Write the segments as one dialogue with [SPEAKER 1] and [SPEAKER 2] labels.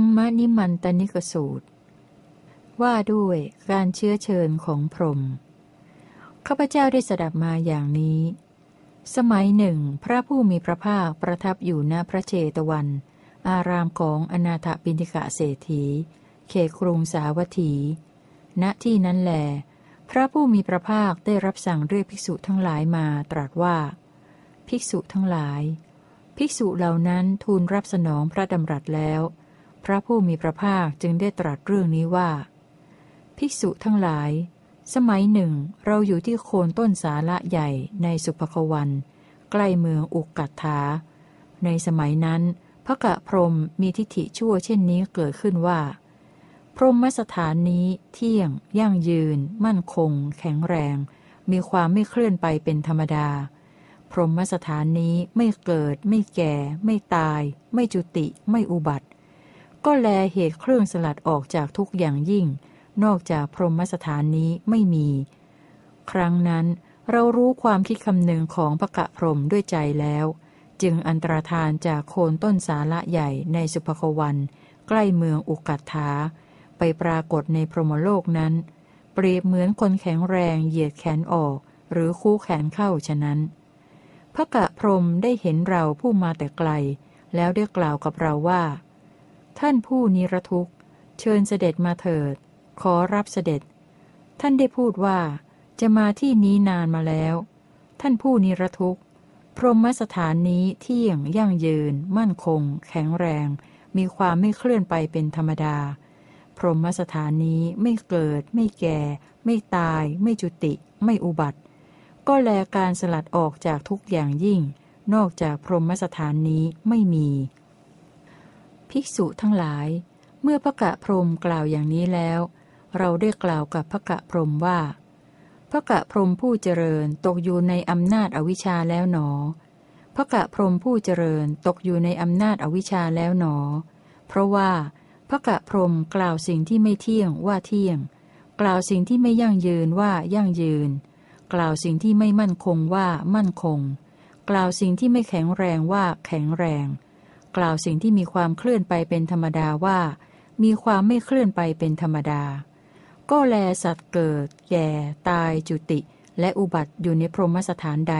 [SPEAKER 1] มมนิมันตนิกสูตร ว่าด้วยการเชื้อเชิญของพรหมข้าพเจ้าได้สดับมาอย่างนี้ สมัยหนึ่ง พระผู้มีพระภาคประทับอยู่ณพระเชตวัน อารามของอนาถบินิกะเศรษฐี เขครุงสาวัตถี ณที่นั้นแหลพระผู้มีพระภาคได้รับสั่งเรียกภิกษุทั้งหลายมาตรัสว่า ภิกษุทั้งหลาย ภิกษุเหล่านั้นทูลรับสนองพระดำรัสแล้ว พระผู้มีพระภาคจึงได้ตรัสเรื่องนี้ว่า ภิกษุทั้งหลาย สมัยหนึ่ง เราอยู่ที่โคนต้นสาละใหญ่ในสุภควัน ใกล้เมืองอุกกัตถาในสมัยนั้น พระกะพรมมีทิฏฐิชั่วเช่นนี้เกิดขึ้นว่า พรหมสถานนี้เที่ยง ยั่งยืน มั่นคง แข็งแรง มีความไม่เคลื่อนไปเป็นธรรมดา พรหมสถานนี้ไม่เกิด ไม่แก่ ไม่ตาย ไม่จุติ ไม่อุบัติ ก็แลเหตุเครื่องสลัดออกจากทุกอย่างยิ่ง นอกจากพรหมสถานนี้ไม่มี ครั้งนั้นเรารู้ความคิดคำนึงของพระกะพรหมด้วยใจแล้ว จึงอันตรธานจากโคนต้นสาละใหญ่ในสุภควัน ใกล้เมืองอุกัตถาไปปรากฏในพรหมโลกนั้น เปรียบเหมือนคนแข็งแรงเหยียดแขนออก หรือคู่แขนเข้าฉะนั้นพระกะพรมได้เห็นเราผู้มาแต่ไกล แล้วได้กล่าวกับเราว่า ท่านผู้นิรทุกข์ เชิญเสด็จมาเถิด ขอรับเสด็จ ท่านได้พูดว่า จะมาที่นี้นานมาแล้ว ท่านผู้นิรทุกข์ พรหมสถานนี้เที่ยงยั่งยืน มั่นคง แข็งแรง มีความไม่เคลื่อนไปเป็นธรรมดา พรหมสถานนี้ไม่เกิด ไม่แก่ ไม่ตาย ไม่จุติ ไม่อุบัติ ก็แลการสลัดออกจากทุกอย่างยิ่ง นอกจากพรหมสถานนี้ไม่มี ภิกษุทั้งหลาย เมื่อพระกะพรมกล่าวอย่างนี้แล้ว เราได้กล่าวกับพระกะพรมว่า พระกะพรมผู้เจริญตกอยู่ในอำนาจอวิชชาแล้วหนอ พระกะพรมผู้เจริญตกอยู่ในอำนาจอวิชชาแล้วหนอ เพราะว่าพระกะพรมกล่าวสิ่งที่ไม่เที่ยงว่าเที่ยง กล่าวสิ่งที่ไม่ยั่งยืนว่ายั่งยืน กล่าวสิ่งที่ไม่มั่นคงว่ามั่นคง กล่าวสิ่งที่ไม่แข็งแรงว่าแข็งแรง กล่าวสิ่งที่มีความเคลื่อนไปเป็นธรรมดาว่า มีความไม่เคลื่อนไปเป็นธรรมดา ก็แลสัตว์เกิด แก่ ตายจุติ และอุบัติอยู่ในพรหมสถานใด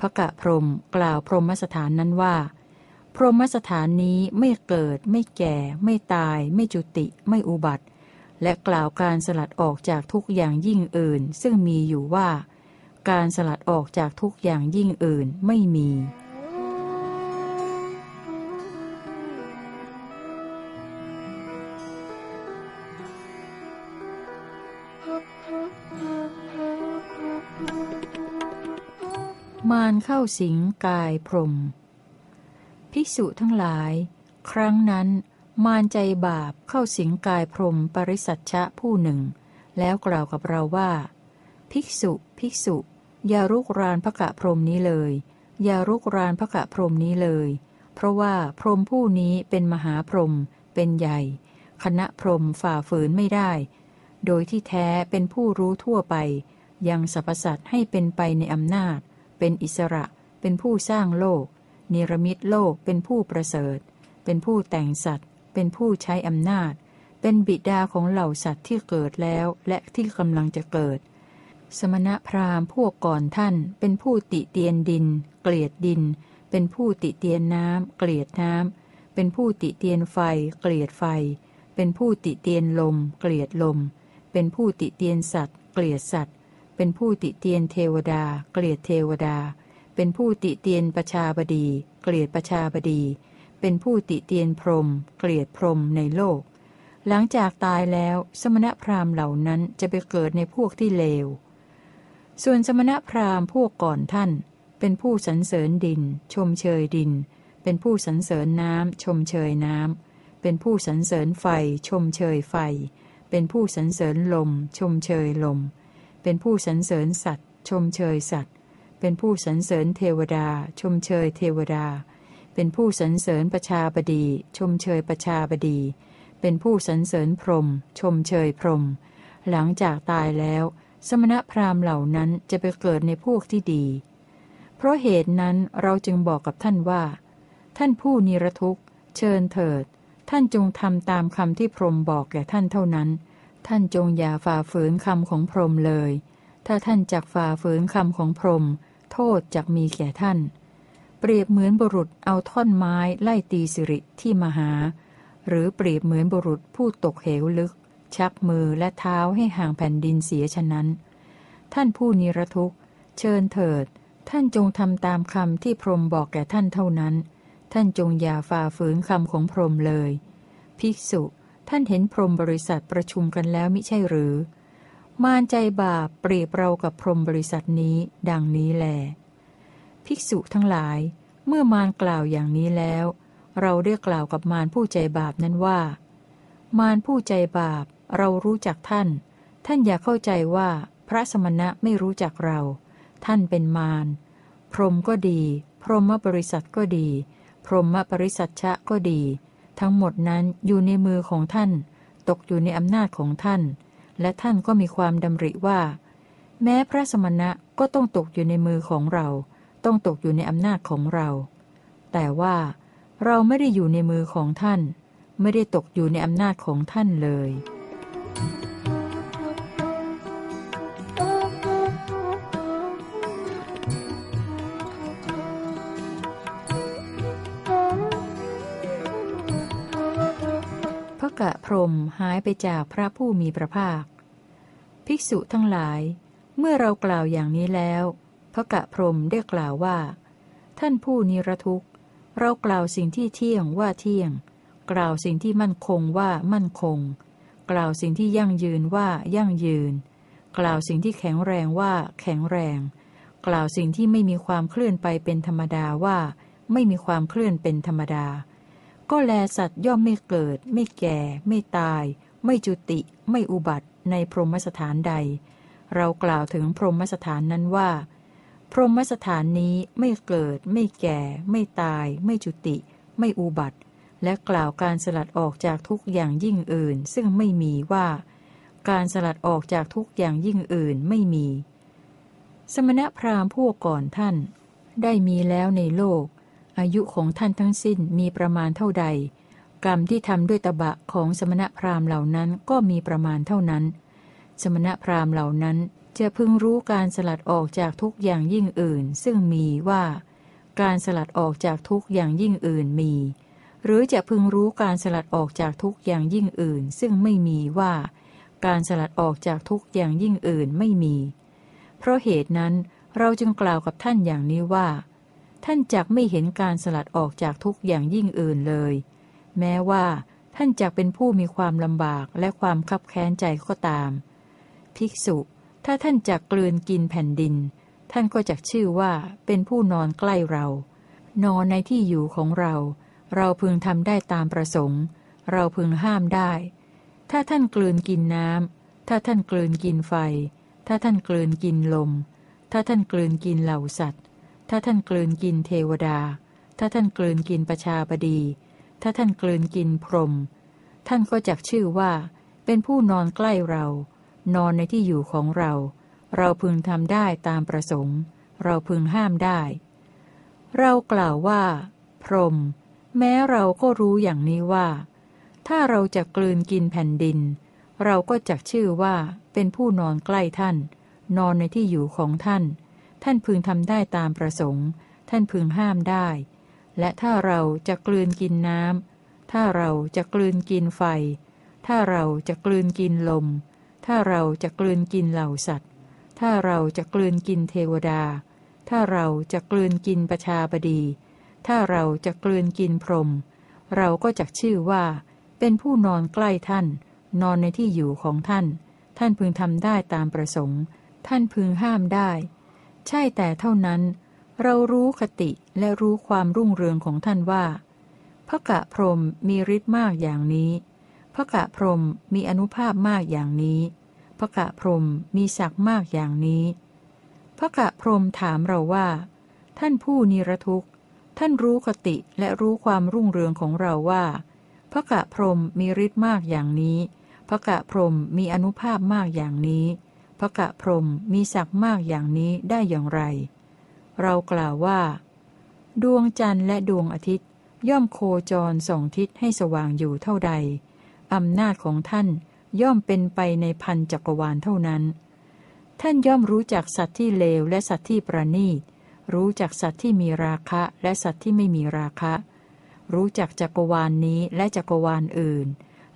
[SPEAKER 1] พระกะพรมกล่าวพรหมสถานนั้นว่า พรหมสถานนี้ไม่เกิด ไม่แก่ ไม่ตาย ไม่จุติ ไม่อุบัติ และกล่าวการสลัดออกจากทุกอย่างยิ่งอื่น ซึ่งมีอยู่ว่า การสลัดออกจากทุกอย่างยิ่งอื่นไม่มี มารเข้าสิงกายพรม ภิกษุทั้งหลาย ครั้งนั้น มารใจบาปเข้าสิงกายพรมปริสัชชะผู้หนึ่ง แล้วกล่าวกับเราว่า ภิกษุ ภิกษุ อย่ารุกรานพระกะพรมนี้เลย อย่ารุกรานพระกะพรมนี้เลย เพราะว่าพรมผู้นี้เป็นมหาพรมเป็นใหญ่ คณะพรมฝ่าฝืนไม่ได้ โดยที่แท้เป็นผู้รู้ทั่วไป ยังสรรพสัตว์ให้เป็นไปในอำนาจ เป็นอิสระ เป็นผู้สร้างโลก นิรมิตโลกเป็นผู้ประเสริฐ เป็นผู้แต่งสัตว์ เป็นผู้ใช้อำนาจ เป็นบิดาของเหล่าสัตว์ที่เกิดแล้วและที่กำลังจะเกิด สมณพราหมณ์พวกก่อนท่าน เป็นผู้ติเตียนดิน เกลียดดิน เป็นผู้ติเตียนน้ำ เกลียดน้ำ เป็นผู้ติเตียนไฟ เกลียดไฟ เป็นผู้ติเตียนลม เกลียดลม เป็นผู้ติเตียนสัตว์ เกลียดสัตว์ เป็นผู้ติเตียนเทวดา เกลียดเทวดา เป็นผู้ติเตียนประชาบดี เกลียดประชาบดี เป็นผู้ติเตียนพรมเกลียดพรมในโลก หลังจากตายแล้วสมณพราหมณ์เหล่านั้นจะไปเกิดในพวกที่เลว ส่วนสมณพราหมณ์พวกก่อนท่าน เป็นผู้สรรเสริญดิน ชมเชยดิน เป็นผู้สรรเสริญน้ำชมเชยน้ำเป็นผู้สรรเสริญไฟ ชมเชยไฟ เป็นผู้สรรเสริญลม ชมเชยลม เป็นผู้สรรเสริญสัตว์ ชมเชยสัตว์ เป็นผู้สรรเสริญเทวดา ชมเชยเทวดา เป็นผู้สรรเสริญประชาบดี ชมเชยประชาบดี เป็นผู้สรรเสริญพรหมชมเชยพรหมหลังจากตายแล้ว สมณพราหมณ์เหล่านั้นจะไปเกิดในพวกที่ดี เพราะเหตุนั้นเราจึงบอกกับท่านว่า ท่านผู้นิรทุกข์ เชิญเถิด ท่านจงทำตามคำที่พรหมบอกแก่ท่านเท่านั้น ท่านจงอย่าฝ่าฝืนคำของพรหมเลย ถ้าท่านจักฝ่าฝืนคำของพรหมโทษจักมีแก่ท่าน เปรียบเหมือนบุรุษเอาท่อนไม้ไล่ตีสิริที่มหา หรือเปรียบเหมือนบุรุษผู้ตกเหวลึก ชักมือและเท้าให้ห่างแผ่นดินเสียฉะนั้น ท่านผู้นิรทุกข์ เชิญเถิด ท่านจงทำตามคำที่พรหมบอกแก่ท่านเท่านั้น ท่านจงอย่าฝ่าฝืนคำของพรหมเลย ภิกษุ ท่านเห็นพรหมบริษัทประชุมกันแล้วมิใช่หรือ มารใจบาปเปรียบเรากับพรหมบริษัทนี้ ดังนี้แล ภิกษุทั้งหลาย เมื่อมารกล่าวอย่างนี้แล้ว เราได้กล่าวกับมารผู้ใจบาปนั้นว่า มารผู้ใจบาป เรารู้จักท่าน ท่านอย่าเข้าใจว่าพระสมณะไม่รู้จักเรา ท่านเป็นมาร พรหมก็ดี พรหมบริษัทก็ดี พรหมปริสัชชะก็ดี ทั้งหมดนั้นอยู่ในมือของท่าน ตกอยู่ในอำนาจของท่าน และท่านก็มีความดำริว่า แม้พระสมณะก็ต้องตกอยู่ในมือของเรา ต้องตกอยู่ในอำนาจของเรา แต่ว่าเราไม่ได้อยู่ในมือของท่าน ไม่ได้ตกอยู่ในอำนาจของท่านเลย พรหมหายไปจากพระผู้มีพระภาค ภิกษุทั้งหลาย เมื่อเรากล่าวอย่างนี้แล้วพระกะพรหมได้กล่าวว่า ท่านผู้นิรทุกข์ เรากล่าวสิ่งที่เที่ยงว่าเที่ยง กล่าวสิ่งที่มั่นคงว่ามั่นคง กล่าวสิ่งที่ยั่งยืนว่ายั่งยืน กล่าวสิ่งที่แข็งแรงว่าแข็งแรง กล่าวสิ่งที่ไม่มีความเคลื่อนไปเป็นธรรมดาว่า ไม่มีความเคลื่อนเป็นธรรมดา ก็แลสัตว์ย่อมไม่เกิด ไม่แก่ ไม่ตาย ไม่จุติ ไม่อุบัติ ในพรหมสถานใด เรากล่าวถึงพรหมสถานนั้นว่า พรหมสถานนี้ไม่เกิด ไม่แก่ ไม่ตาย ไม่จุติ ไม่อุบัติ และกล่าวการสลัดออกจากทุกอย่างยิ่งอื่น ซึ่งไม่มีว่า การสลัดออกจากทุกอย่างยิ่งอื่นไม่มี สมณพราหมณ์พวกก่อนท่าน ได้มีแล้วในโลก อายุของท่านทั้งสิ้นมีประมาณเท่าใด กรรมที่ทำด้วยตบะของสมณพราหมณ์เหล่านั้นก็มีประมาณเท่านั้น สมณพราหมณ์เหล่านั้นจะพึงรู้การสลัดออกจากทุกอย่างยิ่งอื่น ซึ่งมีว่า การสลัดออกจากทุกอย่างยิ่งอื่นมี หรือจะพึงรู้การสลัดออกจากทุกอย่างยิ่งอื่น ซึ่งไม่มีว่า การสลัดออกจากทุกอย่างยิ่งอื่นไม่มี เพราะเหตุนั้นเราจึงกล่าวกับท่านอย่างนี้ว่า ท่านจักไม่เห็นการสลัดออกจากทุกอย่างยิ่งอื่นเลย แม้ว่าท่านจักเป็นผู้มีความลำบากและความคับแค้นใจก็ตาม ภิกษุ ถ้าท่านจักกลืนกินแผ่นดิน ท่านก็จักชื่อว่าเป็นผู้นอนใกล้เรา นอนในที่อยู่ของเรา เราพึงทำได้ตามประสงค์ เราพึงห้ามได้ ถ้าท่านกลืนกินน้ำถ้าท่านกลืนกินไฟ ถ้าท่านกลืนกินลม ถ้าท่านกลืนกินเหล่าสัตว์ ถ้าท่านกลืนกินเทวดา ถ้าท่านกลืนกินประชาบดี ถ้าท่านกลืนกินพรหม ท่านก็จักชื่อว่า เป็นผู้นอนใกล้เรา นอนในที่อยู่ของเรา เราพึงทำได้ตามประสงค์ เราพึงห้ามได้ เรากล่าวว่า พรหม แม้เราก็รู้อย่างนี้ว่า ถ้าเราจะกลืนกินแผ่นดิน เราก็จักชื่อว่า เป็นผู้นอนใกล้ท่าน นอนในที่อยู่ของท่าน ท่านพึงทำได้ตามประสงค์ ท่านพึงห้ามได้ และถ้าเราจะกลืนกินน้ำ ถ้าเราจะกลืนกินไฟ ถ้าเราจะกลืนกินลม ถ้าเราจะกลืนกินเหล่าสัตว์ ถ้าเราจะกลืนกินเทวดา ถ้าเราจะกลืนกินประชาบดี ถ้าเราจะกลืนกินพรหม เราก็จักชื่อว่า เป็นผู้นอนใกล้ท่าน นอนในที่อยู่ของท่าน ท่านพึงทำได้ตามประสงค์ ท่านพึงห้ามได้ ใช่แต่เท่านั้น เรารู้คติและรู้ความรุ่งเรืองของท่านว่าพระกะพรมมีฤทธิ์มากอย่างนี้พระกะพรมมีอนุภาพมากอย่างนี้พระกะพรมมีศักดิ์มากอย่างนี้พระกะพรมถามเราว่า ท่านผู้นิรทุกข์ท่านรู้คติและรู้ความรุ่งเรืองของเราว่าพระกะพรมมีฤทธิ์มากอย่างนี้พระกะพรมมีอนุภาพมากอย่างนี้ พระกะพรมมีศักดิ์มากอย่างนี้ได้อย่างไร เรากล่าวว่า ดวงจันทร์และดวงอาทิตย์ ย่อมโคจรส่องทิศให้สว่างอยู่เท่าใดอำนาจของท่านย่อมเป็นไปในพันจักรวาลเท่านั้น ท่านย่อมรู้จักสัตว์ที่เลวและสัตว์ที่ประณีต รู้จักสัตว์ที่มีราคะและสัตว์ที่ไม่มีราคะ รู้จักจักรวาลนนี้และจักรวาลอื่น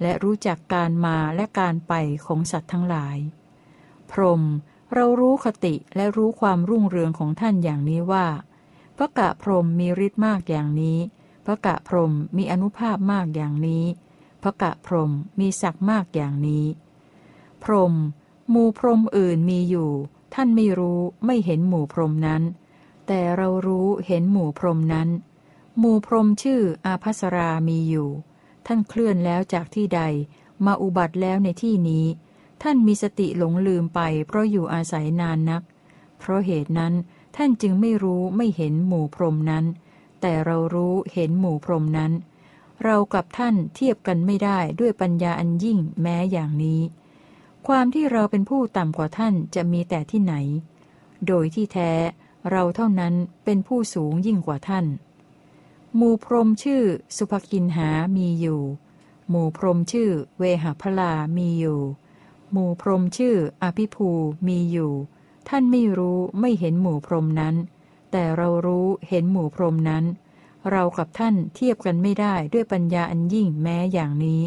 [SPEAKER 1] และรู้จักการมาและการไปของสัตว์ทั้งหลาย พรมเรารู้คติและรู้ความรุ่งเรืองของท่านอย่างนี้ว่าพระกะพรมมีฤทธิ์มากอย่างนี้พระกะพรมมีอนุภาพมากอย่างนี้พระกะพรมมีศักดิ์มากอย่างนี้ พรมหมู่พรมอื่นมีอยู่ ท่านไม่รู้ไม่เห็นหมู่พรมนั้น แต่เรารู้เห็นหมู่พรมนั้น หมู่พรมชื่ออาภัสรามีอยู่ ท่านเคลื่อนแล้วจากที่ใด มาอุบัติแล้วในที่นี้ ท่านมีสติหลงลืมไป เพราะอยู่อาศัยนานนัก เพราะเหตุนั้นท่านจึงไม่รู้ไม่เห็นหมู่พรมนั้น แต่เรารู้เห็นหมู่พรมนั้น เรากับท่านเทียบกันไม่ได้ด้วยปัญญาอันยิ่งแม้อย่างนี้ ความที่เราเป็นผู้ต่ำกว่าท่านจะมีแต่ที่ไหน โดยที่แท้เราเท่านั้นเป็นผู้สูงยิ่งกว่าท่าน หมู่พรมชื่อสุภกินหามีอยู่ หมู่พรมชื่อเวหพลามีอยู่ หมู่พรมชื่ออภิภูมีอยู่ ท่านไม่รู้ไม่เห็นหมู่พรมนั้น แต่เรารู้เห็นหมู่พรมนั้น เรากับท่านเทียบกันไม่ได้ด้วยปัญญาอันยิ่งแม้อย่างนี้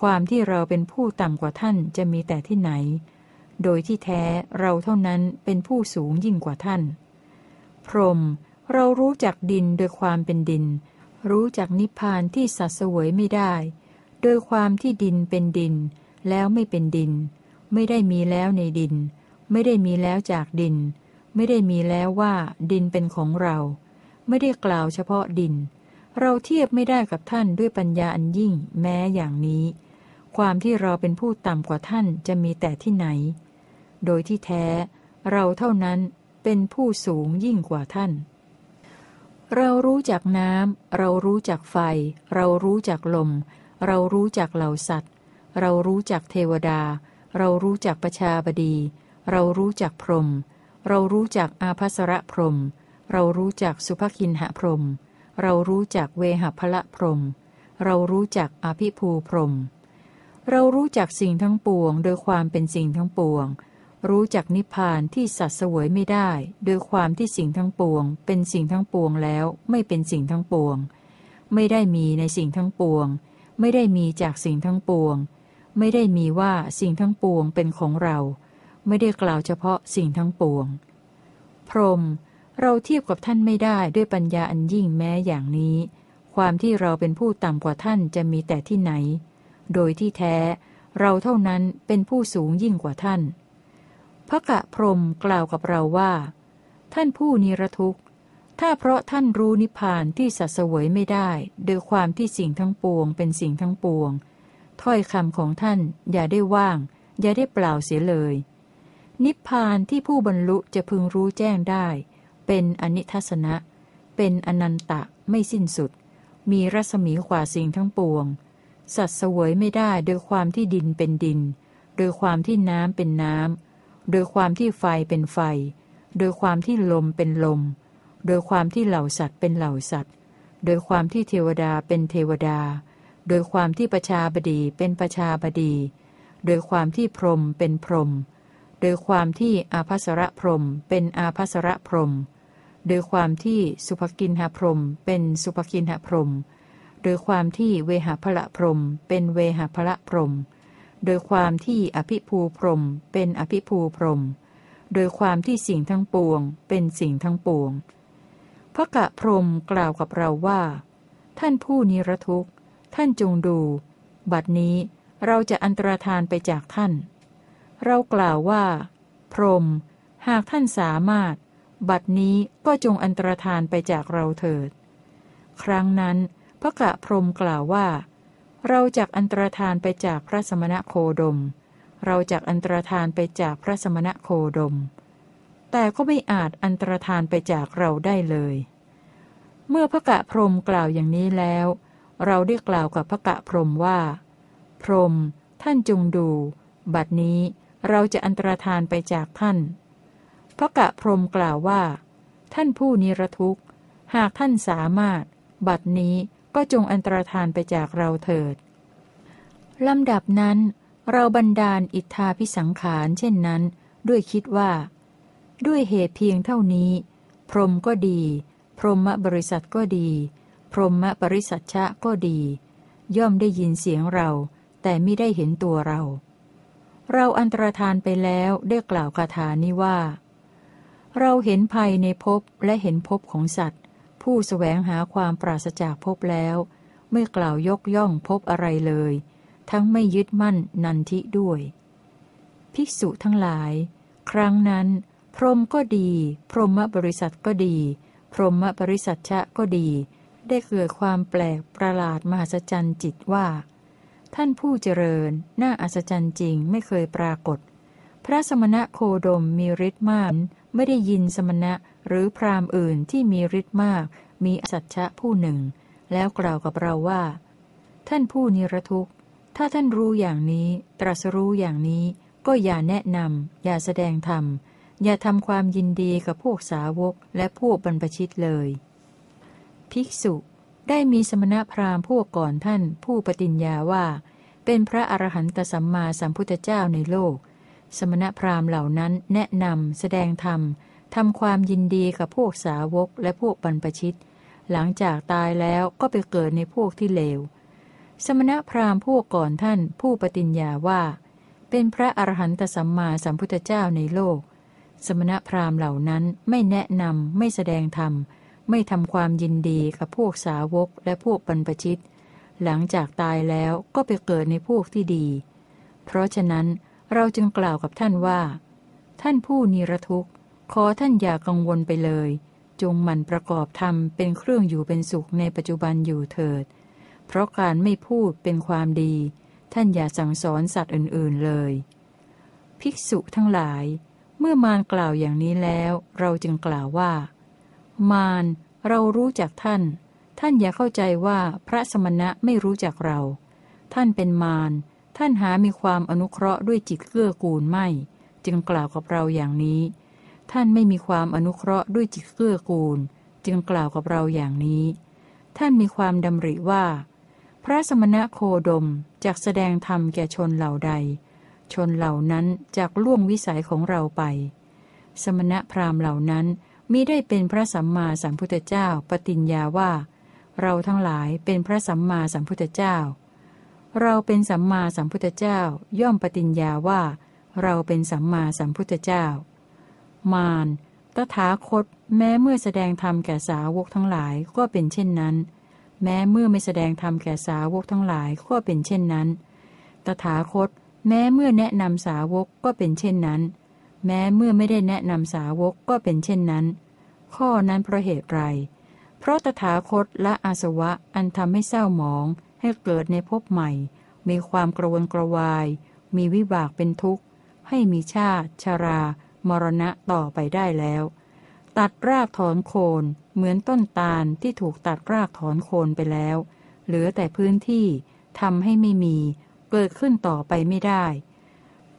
[SPEAKER 1] ความที่เราเป็นผู้ต่ำกว่าท่านจะมีแต่ที่ไหน โดยที่แท้เราเท่านั้นเป็นผู้สูงยิ่งกว่าท่าน พรมเรารู้จักดินโดยความเป็นดิน รู้จักนิพพานที่สัตว์เสวยไม่ได้ โดยความที่ดินเป็นดิน แล้วไม่เป็นดิน ไม่ได้มีแล้วในดิน ไม่ได้มีแล้วจากดิน ไม่ได้มีแล้วว่าดินเป็นของเรา ไม่ได้กล่าวเฉพาะดิน เราเทียบไม่ได้กับท่านด้วยปัญญาอันยิ่งแม้อย่างนี้ ความที่เราเป็นผู้ต่ำกว่าท่านจะมีแต่ที่ไหน โดยที่แท้ เราเท่านั้นเป็นผู้สูงยิ่งกว่าท่านเรารู้จักน้ำ เรารู้จักไฟ เรารู้จักลม เรารู้จักเหล่าสัตว์ เรารู้จักเทวดา เรารู้จักประชาบดี เรารู้จักพรหมเรารู้จักอาภัสระพรหมเรารู้จักสุภคินหพรหมเรารู้จักเวหพละพรหมเรารู้จักอภิภูพรหมเรารู้จักสิ่งทั้งปวง โดยความเป็นสิ่งทั้งปวง รู้จักนิพพานที่สัตว์สวยไม่ได้ โดยความที่สิ่งทั้งปวง เป็นสิ่งทั้งปวงแล้ว ไม่เป็นสิ่งทั้งปวง ไม่ได้มีในสิ่งทั้งปวง ไม่ได้มีจากสิ่งทั้งปวง ไม่ได้มีว่าสิ่งทั้งปวงเป็นของเรา ไม่ได้กล่าวเฉพาะสิ่งทั้งปวง พรม เราเทียบกับท่านไม่ได้ด้วยปัญญาอันยิ่งแม้อย่างนี้ ความที่เราเป็นผู้ต่ำกว่าท่านจะมีแต่ที่ไหน โดยที่แท้ เราเท่านั้นเป็นผู้สูงยิ่งกว่าท่าน พระกะพรมกล่าวกับเราว่า ท่านผู้นิรทุกข์ ถ้าเพราะท่านรู้นิพพานที่สัสวยไม่ได้ โดยความที่สิ่งทั้งปวงเป็นสิ่งทั้งปวง ถ้อยคำของท่านอย่าได้ว่าง อย่าได้เปล่าเสียเลย นิพพานที่ผู้บรรลุจะพึงรู้แจ้งได้ เป็นอนิทัศนะ เป็นอนันตะไม่สิ้นสุด มีรัศมีกว่าสิ่งทั้งปวง สัตว์เสวยไม่ได้โดยความที่ดินเป็นดิน โดยความที่น้ำเป็นน้ำ โดยความที่ไฟเป็นไฟ โดยความที่ลมเป็นลม โดยความที่เหล่าสัตว์เป็นเหล่าสัตว์ โดยความที่เทวดาเป็นเทวดา โดยความที่ประชาบดีเป็นประชาบดี โดยความที่พรมเป็นพรม โดยความที่อาภัสระพรมเป็นอาภัสระพรม โดยความที่สุภกินหพรมเป็นสุภกินหพรม โดยความที่เวหพละพรมเป็นเวหพละพรม โดยความที่อภิภูพรมเป็นอภิภูพรม โดยความที่สิ่งทั้งปวง เป็นสิ่งทั้งปวงพระกะพรมกล่าวกับเราว่า ท่านผู้นิรทุกข์ ท่านจงดู บัดนี้เราจะอันตรธานไปจากท่าน เรากล่าวว่า พรหมหากท่านสามารถ บัดนี้ก็จงอันตรธานไปจากเราเถิด ครั้งนั้นพระกะพรหมกล่าวว่า เราจักอันตรธานไปจากพระสมณะโคดม เราจักอันตรธานไปจากพระสมณะโคดม แต่ก็ไม่อาจอันตรธานไปจากเราได้เลย เมื่อพระกะพรหมกล่าวอย่างนี้แล้ว เราได้กล่าวกับพระกะพรมว่า พรม ท่านจงดู บัดนี้เราจะอันตรธานไปจากท่าน พระกะพรมกล่าวว่า ท่านผู้นิรทุกข์ หากท่านสามารถ บัดนี้ก็จงอันตรธานไปจากเราเถิดลำดับนั้น เราบันดาลอิทธาพิสังขารเช่นนั้น ด้วยคิดว่า ด้วยเหตุเพียงเท่านี้ พรมก็ดี พรหมบริษัทก็ดี พรหมปริสัชชะก็ดี ย่อมได้ยินเสียงเรา แต่ไม่ได้เห็นตัวเรา เราอันตรธานไปแล้วได้กล่าวคาถานี้ว่า เราเห็นภัยในภพและเห็นภพของสัตว์ ผู้สแสวงหาความปราศจากภพแล้ว ไม่กล่าวยกย่องภพอะไรเลย ทั้งไม่ยึดมั่นนันทิด้วย ภิกษุทั้งหลาย ครั้งนั้น พรหมก็ดี พรหมบริษัทก็ดี พรหมบริษัทชะก็ดี ได้เกิดความแปลกประหลาดมหัศจรรย์จิตว่า ท่านผู้เจริญ น่าอัศจรรย์จริงไม่เคยปรากฏ พระสมณะโคดมมีฤทธิ์มาก ไม่ได้ยินสมณะหรือพราหมณ์อื่นที่มีฤทธิ์มาก มีอสัจฉะผู้หนึ่ง แล้วกล่าวกับเราว่า ท่านผู้นิรทุกข์ ถ้าท่านรู้อย่างนี้ ตรัสรู้อย่างนี้ ก็อย่าแนะนำอย่าแสดงธรรมอย่าทำความยินดีกับพวกสาวกและพวกบรรพชิตเลย ภิกษุได้มีสมณพราหมณ์พวกก่อนท่านผู้ปฏิญญาว่า เป็นพระอรหันตสัมมาสัมพุทธเจ้าในโลก สมณพราหมณ์เหล่านั้นแนะนำแสดงธรรมทำความยินดีกับพวกสาวกและพวกบรรพชิต หลังจากตายแล้วก็ไปเกิดในพวกที่เลว สมณพราหมณ์พวกก่อนท่านผู้ปฏิญญาว่า เป็นพระอรหันตสัมมาสัมพุทธเจ้าในโลก สมณพราหมณ์เหล่านั้นไม่แนะนำไม่แสดงธรรม ไม่ทำความยินดีกับพวกสาวกและพวกบรรพชิต หลังจากตายแล้วก็ไปเกิดในพวกที่ดี เพราะฉะนั้นเราจึงกล่าวกับท่านว่า ท่านผู้นิรทุกข์ ขอท่านอย่ากังวลไปเลย จงหมั่นประกอบธรรมเป็นเครื่องอยู่เป็นสุขในปัจจุบันอยู่เถิด เพราะการไม่พูดเป็นความดี ท่านอย่าสั่งสอนสัตว์อื่นๆเลย ภิกษุทั้งหลาย เมื่อมารกล่าวอย่างนี้แล้ว เราจึงกล่าวว่า มารเรารู้จักท่าน ท่านอย่าเข้าใจว่าพระสมณะไม่รู้จักเรา ท่านเป็นมารท่านหามีความอนุเคราะห์ด้วยจิตเกื้อกูลไม่ จึงกล่าวกับเราอย่างนี้ ท่านไม่มีความอนุเคราะห์ด้วยจิตเกื้อกูล จึงกล่าวกับเราอย่างนี้ ท่านมีความดำริว่า พระสมณะโคดมจากแสดงธรรมแก่ชนเหล่าใด ชนเหล่านั้นจากล่วงวิสัยของเราไป สมณะพราหมณ์เหล่านั้น มิได้เป็นพระสัมมาสัมพุทธเจ้าปฏิญญาว่า เราทั้งหลายเป็นพระสัมมาสัมพุทธเจ้า เราเป็นสัมมาสัมพุทธเจ้าย่อมปฏิญญาว่า เราเป็นสัมมาสัมพุทธเจ้า มารตถาคตแม้เมื่อแสดงธรรมแก่สาวกทั้งหลายก็เป็นเช่นนั้น แม้เมื่อไม่แสดงธรรมแก่สาวกทั้งหลายก็เป็นเช่นนั้น ตถาคต แม้เมื่อแนะนำสาวกก็เป็นเช่นนั้น แม้เมื่อไม่ได้แนะนำสาวกก็เป็นเช่นนั้น ข้อนั้นเพราะเหตุไร เพราะตถาคตและอาสวะอันทำให้เศร้าหมอง ให้เกิดในภพใหม่ มีความกระวนกระวาย มีวิบากเป็นทุกข์ ให้มีชาติชารา มรณะต่อไปได้แล้ว ตัดรากถอนโคนเหมือนต้นตาลที่ถูกตัดรากถอนโคนไปแล้ว เหลือแต่พื้นที่ทำให้ไม่มี เกิดขึ้นต่อไปไม่ได้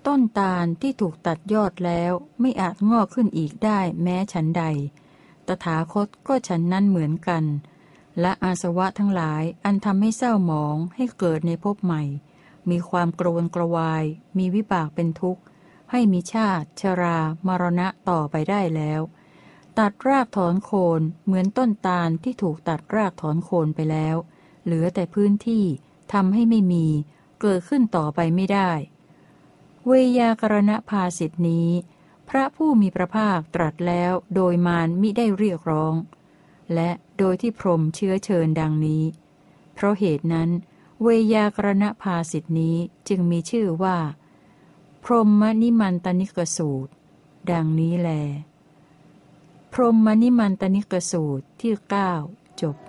[SPEAKER 1] ต้นตาลที่ถูกตัดยอดแล้วไม่อาจงอกขึ้นอีกได้แม้ฉันใด ตถาคตก็ฉันนั้นเหมือนกัน และอาสวะทั้งหลายอันทำให้เศร้าหมองให้เกิดในภพใหม่ มีความกรวนกระวาย มีวิบากเป็นทุกข์ ให้มีชาติ ชรา มรณะต่อไปได้แล้ว ตัดรากถอนโคนเหมือนต้นตาลที่ถูกตัดรากถอนโคนไปแล้ว เหลือแต่พื้นที่ทำให้ไม่มี เกิดขึ้นต่อไปไม่ได้ เวยากรณภาสิทธินี้ พระผู้มีพระภาคตรัสแล้วโดยมารมิได้เรียกร้อง และโดยที่พรมเชื้อเชิญดังนี้ เพราะเหตุนั้น เวยากรณภาสิทธินี้จึงมีชื่อว่า พรหมนิมันตนิกสูตร ดังนี้แล พรหมนิมันตนิกสูตรที่เก้าจบ